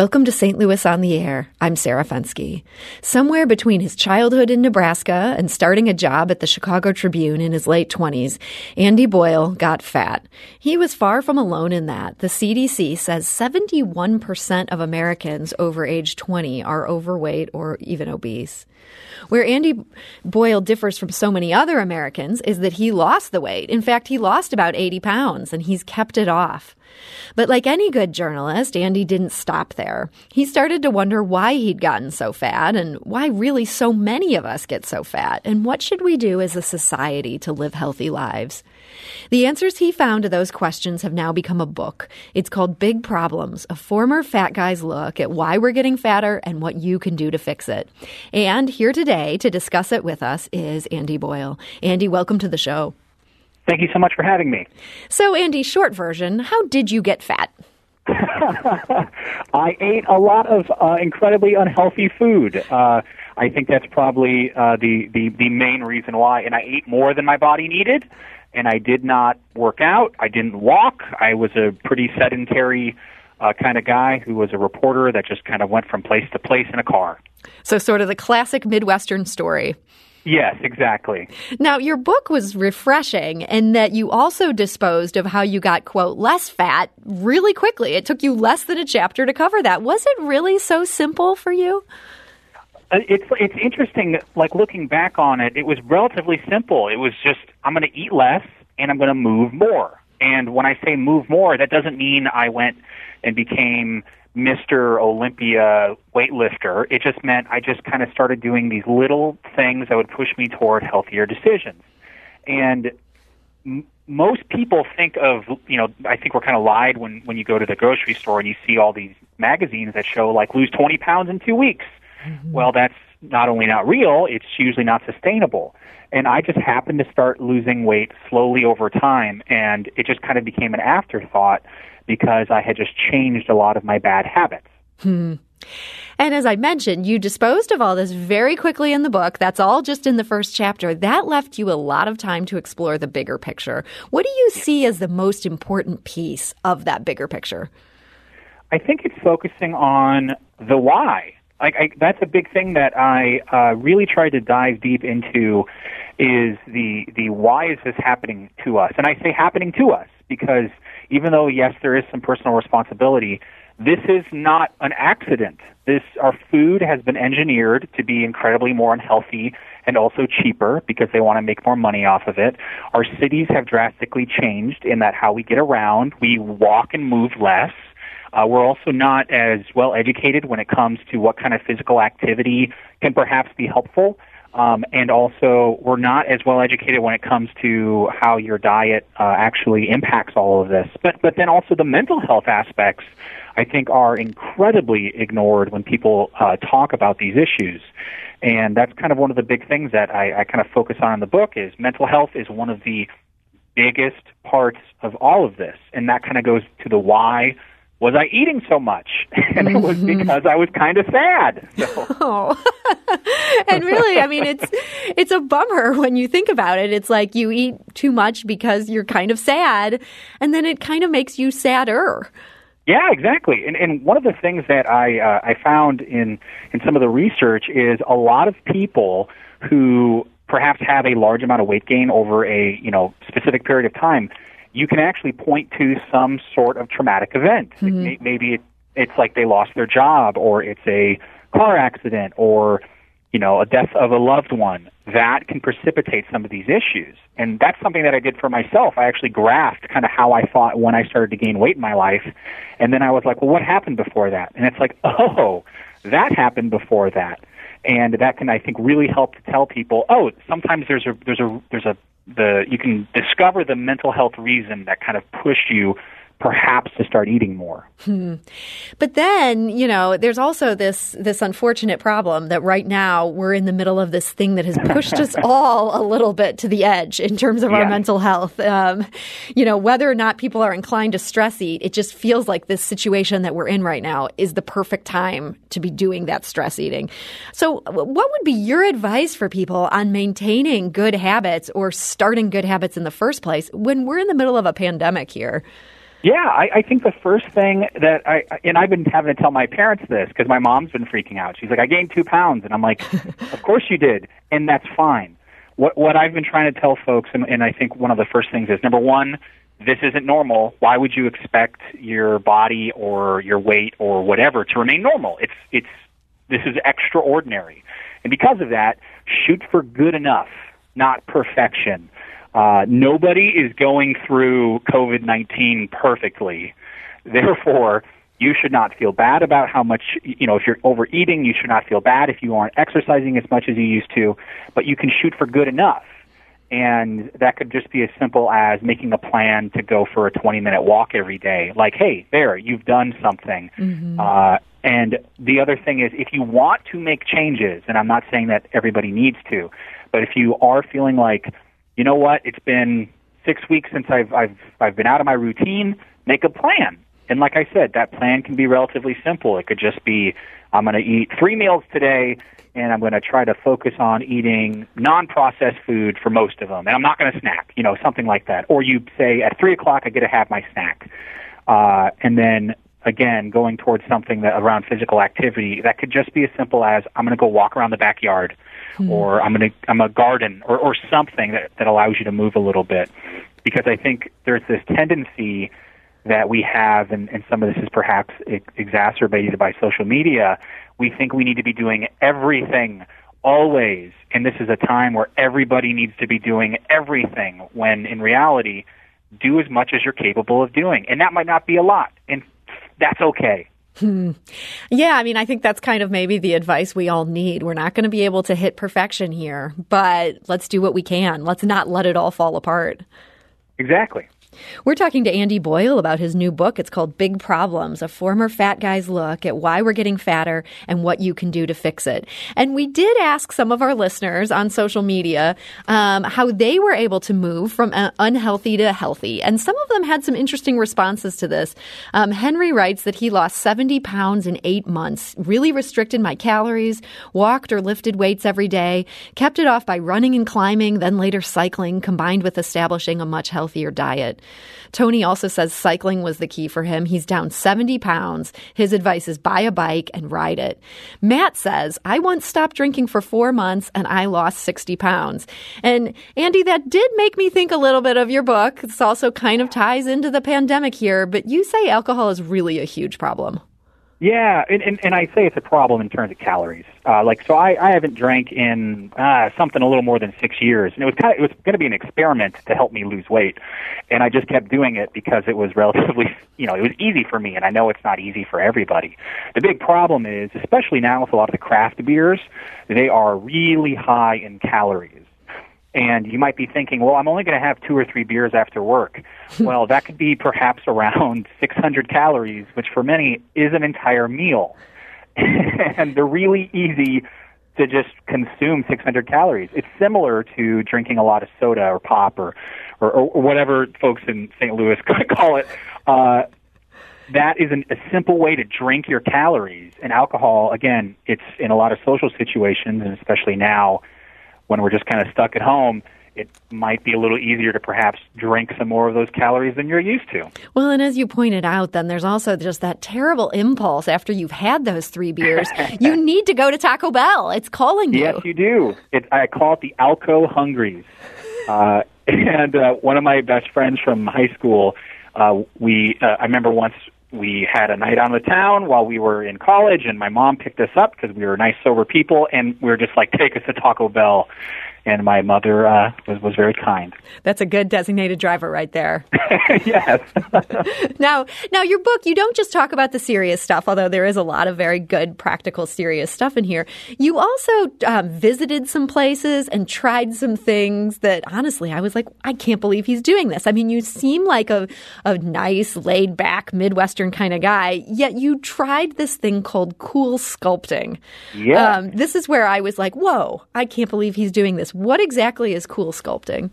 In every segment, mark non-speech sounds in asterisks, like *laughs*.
Welcome to St. Louis on the Air. I'm Sarah Fenske. Somewhere between his childhood in Nebraska and starting a job at the Chicago Tribune in his late 20s, Andy Boyle got fat. He was far from alone in that. The CDC says 71% of Americans over age 20 are overweight or even obese. Where Andy Boyle differs from so many other Americans is that he lost the weight. In fact, he lost about 80 pounds and he's kept it off. But like any good journalist, Andy didn't stop there. He started to wonder why he'd gotten so fat and why really so many of us get so fat and what should we do as a society to live healthy lives. The answers he found to those questions have now become a book. It's called Big Problems, a former fat guy's look at why we're getting fatter and what you can do to fix it. And here today to discuss it with us is Andy Boyle. Andy, welcome to the show. Thank you so much for having me. So, Andy, short version, how did you get fat? *laughs* I ate a lot of uh, incredibly unhealthy food. Uh, I think that's probably uh, the, the the main reason why. And I ate more than my body needed, and I did not work out. I didn't walk. I was a pretty sedentary uh, kind of guy who was a reporter that just kind of went from place to place in a car. So, sort of the classic Midwestern story. Yes, exactly. Now, your book was refreshing in that you also disposed of how you got, quote, less fat really quickly. It took you less than a chapter to cover that. Was it really so simple for you? Uh, it's it's interesting. Like looking back on it, it was relatively simple. It was just I'm going to eat less and I'm going to move more. And when I say move more, that doesn't mean I went and became Mr. Olympia weightlifter. It just meant I just kind of started doing these little things that would push me toward healthier decisions. And m- most people think of, you know, I think we're kind of lied when when you go to the grocery store and you see all these magazines that show like lose 20 pounds in 2 weeks. Mm-hmm. Well, that's not only not real, it's usually not sustainable. And I just happened to start losing weight slowly over time and it just kind of became an afterthought because I had just changed a lot of my bad habits. Hmm. And as I mentioned, you disposed of all this very quickly in the book. That's all just in the first chapter. That left you a lot of time to explore the bigger picture. What do you see as the most important piece of that bigger picture? I think it's focusing on the why. Like I, that's a big thing that I uh, really tried to dive deep into is the the why is this happening to us? And I say happening to us because even though yes, there is some personal responsibility, this is not an accident. This our food has been engineered to be incredibly more unhealthy and also cheaper because they want to make more money off of it. Our cities have drastically changed in that how we get around. We walk and move less. Uh, we're also not as well educated when it comes to what kind of physical activity can perhaps be helpful. Um, and also, we're not as well educated when it comes to how your diet uh, actually impacts all of this. But but then also the mental health aspects, I think, are incredibly ignored when people uh, talk about these issues. And that's kind of one of the big things that I, I kind of focus on in the book is mental health is one of the biggest parts of all of this, and that kind of goes to the why was I eating so much? *laughs* And it was mm-hmm. because I was kind of sad. So. *laughs* Oh. *laughs* and really, I mean, it's it's a bummer when you think about it. It's like you eat too much because you're kind of sad, and then it kind of makes you sadder. Yeah, exactly. And and one of the things that I uh, I found in in some of the research is a lot of people who perhaps have a large amount of weight gain over a you know specific period of time you can actually point to some sort of traumatic event. Mm-hmm. May, maybe it, it's like they lost their job, or it's a car accident, or you know, a death of a loved one. That can precipitate some of these issues, and that's something that I did for myself. I actually graphed kind of how I thought when I started to gain weight in my life, and then I was like, well, what happened before that? And it's like, *laughs* oh, that happened before that and that can I think really help to tell people, oh, sometimes there's a there's a there's a the you can discover the mental health reason that kind of pushed you perhaps to start eating more. Hmm. But then, you know, there's also this this unfortunate problem that right now we're in the middle of this thing that has pushed us *laughs* all a little bit to the edge in terms of yeah. our mental health. Um, you know, whether or not people are inclined to stress eat, it just feels like this situation that we're in right now is the perfect time to be doing that stress eating. So, what would be your advice for people on maintaining good habits or starting good habits in the first place when we're in the middle of a pandemic here? Yeah, I, I think the first thing that I and I've been having to tell my parents this because my mom's been freaking out. She's like, "I gained two pounds," and I'm like, *laughs* "Of course you did, and that's fine." What what I've been trying to tell folks, and, and I think one of the first things is number one, this isn't normal. Why would you expect your body or your weight or whatever to remain normal? It's it's this is extraordinary, and because of that, shoot for good enough, not perfection. Uh, nobody is going through COVID 19 perfectly. Therefore, you should not feel bad about how much, you know, if you're overeating, you should not feel bad if you aren't exercising as much as you used to, but you can shoot for good enough. And that could just be as simple as making a plan to go for a 20 minute walk every day. Like, hey, there, you've done something. Mm-hmm. Uh, and the other thing is, if you want to make changes, and I'm not saying that everybody needs to, but if you are feeling like, you know what? It's been six weeks since I've I've I've been out of my routine. Make a plan. And like I said, that plan can be relatively simple. It could just be I'm going to eat three meals today, and I'm going to try to focus on eating non-processed food for most of them, and I'm not going to snack. You know, something like that. Or you say at three o'clock I get to have my snack, uh, and then again going towards something that around physical activity that could just be as simple as I'm going to go walk around the backyard mm. or I'm going to I'm a garden or or something that that allows you to move a little bit. Because I think there's this tendency that we have and, and some of this is perhaps exacerbated by social media we think we need to be doing everything always. And this is a time where everybody needs to be doing everything when in reality do as much as you're capable of doing. And that might not be a lot. And that's okay Hmm. Yeah, I mean, I think that's kind of maybe the advice we all need. We're not going to be able to hit perfection here, but let's do what we can. Let's not let it all fall apart. Exactly. We're talking to Andy Boyle about his new book. It's called Big Problems, a former fat guy's look at why we're getting fatter and what you can do to fix it. And we did ask some of our listeners on social media um, how they were able to move from uh, unhealthy to healthy. And some of them had some interesting responses to this. Um, Henry writes that he lost 70 pounds in eight months, really restricted my calories, walked or lifted weights every day, kept it off by running and climbing, then later cycling, combined with establishing a much healthier diet. Tony also says cycling was the key for him. He's down 70 pounds. His advice is buy a bike and ride it. Matt says, I once stopped drinking for four months and I lost 60 pounds. And Andy, that did make me think a little bit of your book. This also kind of ties into the pandemic here, but you say alcohol is really a huge problem. Yeah, and, and, and I say it's a problem in terms of calories. Uh, like, so I, I haven't drank in uh, something a little more than six years, and it was kind of, it was going to be an experiment to help me lose weight, and I just kept doing it because it was *laughs* relatively, you know, it was easy for me, and I know it's not easy for everybody. The big problem is, especially now with a lot of the craft beers, they are really high in calories. And you might be thinking, well, I'm only going to have two or three beers after work. *laughs* well, that could be perhaps around *laughs* 600 calories, which for many is an entire meal. *laughs* and they're really easy to just consume 600 calories. It's similar to drinking a lot of soda or pop or, or, or whatever folks in St. Louis call it. Uh, that is an, a simple way to drink your calories. And alcohol, again, it's in a lot of social situations, and especially now, when we're just kind of stuck at home, it might be a little easier to perhaps drink some more of those calories than you're used to. Well, and as you pointed out, then there's also just that terrible impulse after you've had those three beers. *laughs* you need to go to Taco Bell. It's calling you. Yes, you do. It, I call it the Alco Hungries. *laughs* Uh, *laughs* and uh, one of my best friends from high school, uh, we uh, I remember once we had a night on the town while we were in college, and my mom picked us up because we were nice, sober people, and we were just like, take us to Taco Bell and my mother uh, was was very kind. That's a good designated driver right there. *laughs* *laughs* yes. now, now your book, you don't just talk about the serious stuff, although there is a lot of very good, practical, serious stuff in here. You also um, visited some places and tried some things that, honestly, I was like, I can't believe he's doing this. I mean, you seem like a a nice, laid back, midwestern kind of guy, yet you tried this thing called cool sculpting. Yeah. Um, this is where I was like, whoa, I can't believe he's doing this. What exactly is cool sculpting?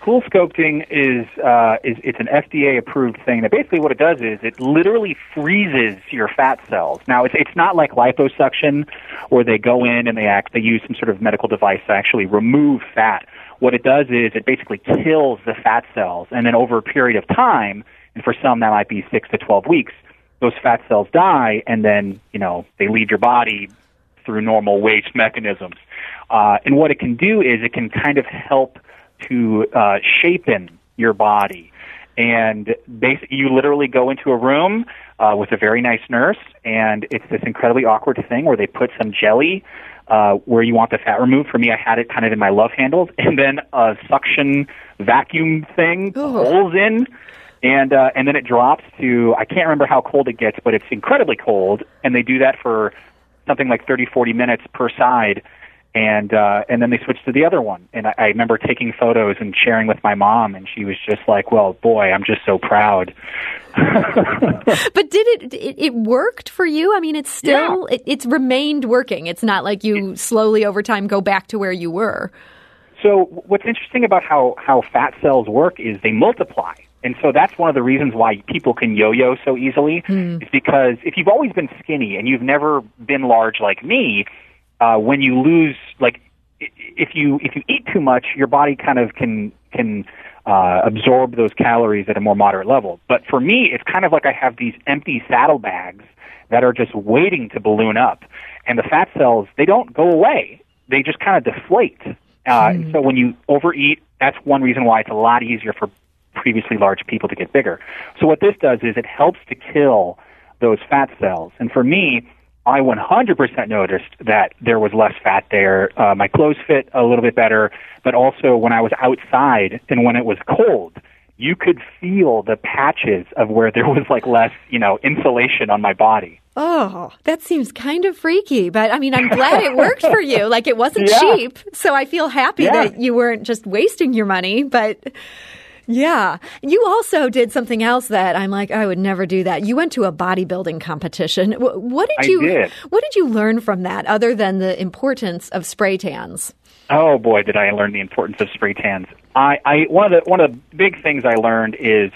Cool sculpting is uh, is it's an FDA approved thing that basically what it does is it literally freezes your fat cells. Now it's it's not like liposuction where they go in and they act they use some sort of medical device to actually remove fat. What it does is it basically kills the fat cells and then over a period of time and for some that might be six to 12 weeks, those fat cells die, and then, you know, they leave your body through normal waste mechanisms. Uh, and what it can do is it can kind of help to uh, shapen your body. And basically, you literally go into a room uh, with a very nice nurse, and it's this incredibly awkward thing where they put some jelly uh, where you want the fat removed. For me, I had it kind of in my love handles, *laughs* and then a suction vacuum thing Ooh. pulls in, and uh, and then it drops to I can't remember how cold it gets, but it's incredibly cold, and they do that for something like 30, 40 minutes per side. And uh, and then they switched to the other one, and I, I remember taking photos and sharing with my mom, and she was just like, "Well, boy, I'm just so proud." *laughs* But did it, it? It worked for you. I mean, it's still it, it's remained working. It's not like you slowly over time go back to where you were. So what's interesting about how, how fat cells work is they multiply. And so that's one of the reasons why people can yo-yo so easily is because if you've always been skinny and you've never been large like me, uh, when you lose, like, i- if you, if you eat too much, your body kind of can, can, uh, absorb those calories at a more moderate level. But for me, it's kind of like I have these empty saddlebags that are just waiting to balloon up. And the fat cells, they don't go away. They just kind of deflate. Uh, and So when you overeat, that's one reason why it's a lot easier for previously large people to get bigger. So what this does is it helps to kill those fat cells. And for me, I 100% noticed that there was less fat there. Uh, my clothes fit a little bit better, but also when I was outside and when it was cold, you could feel the patches of where there was like less, you know, insulation on my body. Oh, that seems kind of freaky, but I mean, I'm glad it worked for you. Like it wasn't *laughs* Yeah. cheap, so I feel happy Yeah. that you weren't just wasting your money. But yeah, you also did something else that I'm like, I would never do that. You went to a bodybuilding competition. What did you? did. What did you learn from that, other than the importance of spray tans? Oh boy, did I learn the importance of spray tans. I, I one of the one of the big things I learned is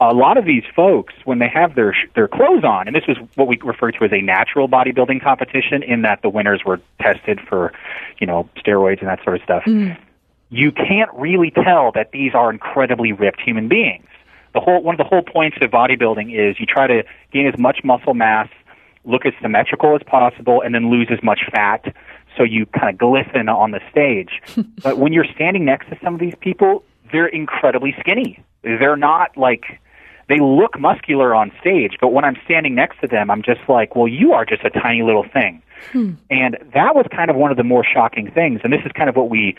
a lot of these folks when they have their their clothes on, and this was what we refer to as a natural bodybuilding competition, in that the winners were tested for, you know, steroids and that sort of stuff. Mm. You can't really tell that these are incredibly ripped human beings. The whole one of the whole points of bodybuilding is you try to gain as much muscle mass, look as symmetrical as possible, and then lose as much fat so you kind of glisten on the stage. *laughs* but when you're standing next to some of these people, they're incredibly skinny. They're not like they look muscular on stage, but when I'm standing next to them, I'm just like, well, you are just a tiny little thing. Hmm. And that was kind of one of the more shocking things. And this is kind of what we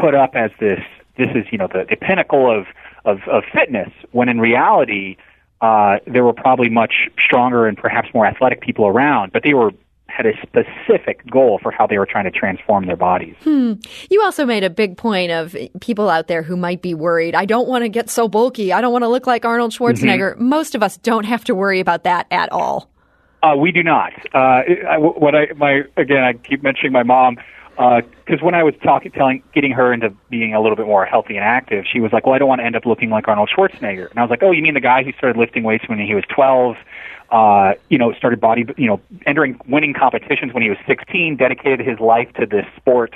put up as this this is, you know, the, the pinnacle of, of, of fitness, when in reality, uh, there were probably much stronger and perhaps more athletic people around, but they were had a specific goal for how they were trying to transform their bodies. You also made a big point of people out there who might be worried. I don't want to get so bulky. I don't want to look like Arnold Schwarzenegger. Most of us don't have to worry about that at all. Uh, we do not. Uh, I, what I my again, I keep mentioning my mom because when I was talking, telling, getting her into being a little bit more healthy and active, she was like, "Well, I don't want to end up looking like Arnold Schwarzenegger." And I was like, "Oh, you mean the guy who started lifting weights when he was 12? Uh, you know, started body, you know, entering winning competitions when he was 16, dedicated his life to this sport."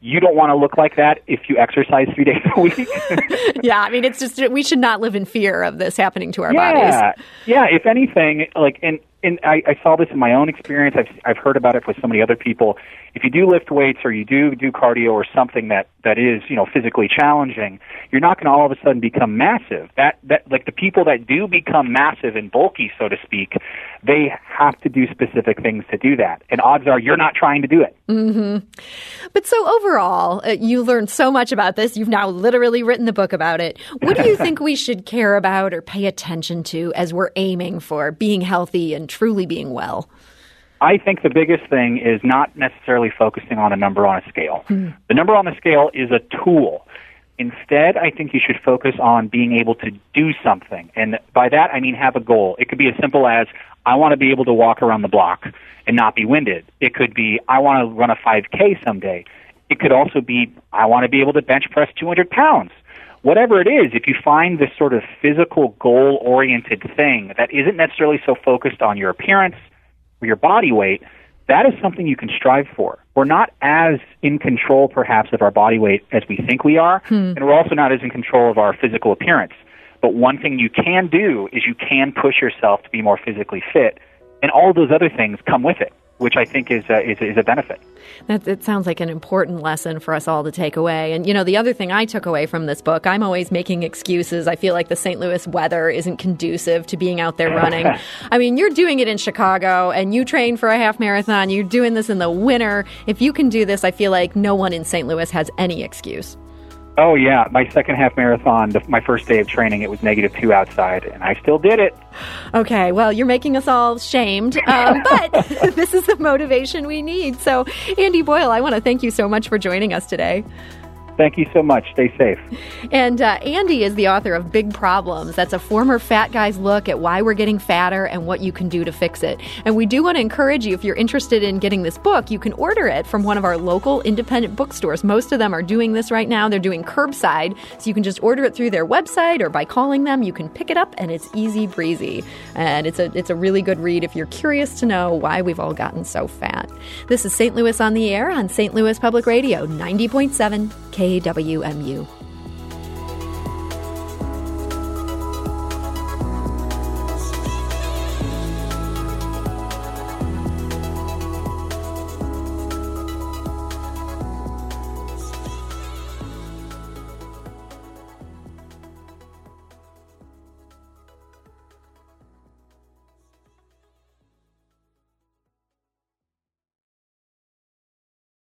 You don't want to look like that if you exercise three *laughs* days a week. *laughs* yeah, I mean, it's just we should not live in fear of this happening to our bodies. Yeah, yeah. If anything, like, and and I, I saw this in my own experience. I've I've heard about it with so many other people. If you do lift weights or you do do cardio or something that that is you know physically challenging, you're not going to all of a sudden become massive. That that like the people that do become massive and bulky, so to speak, they have to do specific things to do that. And odds are you're not trying to do it. But so overall, uh, you learned so much about this. You've now literally written the book about it. What do you *laughs* think we should care about or pay attention to as we're aiming for being healthy and truly being well? I think the biggest thing is not necessarily focusing on a number on a scale. The number on the scale is a tool. Instead, I think you should focus on being able to do something. And by that, I mean have a goal. It could be as simple as, I want to be able to walk around the block and not be winded. It could be, I want to run a 5K someday. It could also be, I want to be able to bench press 200 pounds. Whatever it is, if you find this sort of physical goal oriented thing that isn't necessarily so focused on your appearance, or your body weight, that is something you can strive for. We're not as in control, perhaps, of our body weight as we think we are, hmm. and we're also not as in control of our physical appearance. But one thing you can do is you can push yourself to be more physically fit, and all those other things come with it which I think is, uh, is, is a benefit. That it sounds like an important lesson for us all to take away. And you know, the other thing I took away from this book, I'm always making excuses. I feel like the St. Louis weather isn't conducive to being out there *laughs* running. I mean, you're doing it in Chicago, and you train for a half marathon. You're doing this in the winter. If you can do this, I feel like no one in St. Louis has any excuse. Oh yeah, my second half marathon, the, my first day of training, it was negative two outside, and I still did it. Okay, well, you're making us all shamed, um, *laughs* but *laughs* this is the motivation we need. So, Andy Boyle, I want to thank you so much for joining us today. Thank you so much. Stay safe. And uh, Andy is the author of Big Problems. That's a former fat guy's look at why we're getting fatter and what you can do to fix it. And we do want to encourage you, if you're interested in getting this book, you can order it from one of our local independent bookstores. Most of them are doing this right now. They're doing curbside, so you can just order it through their website or by calling them. You can pick it up, and it's easy breezy. And it's a it's a really good read if you're curious to know why we've all gotten so fat. This is St. Louis on the Air on St. Louis Public Radio, 90.7 K. KWMU.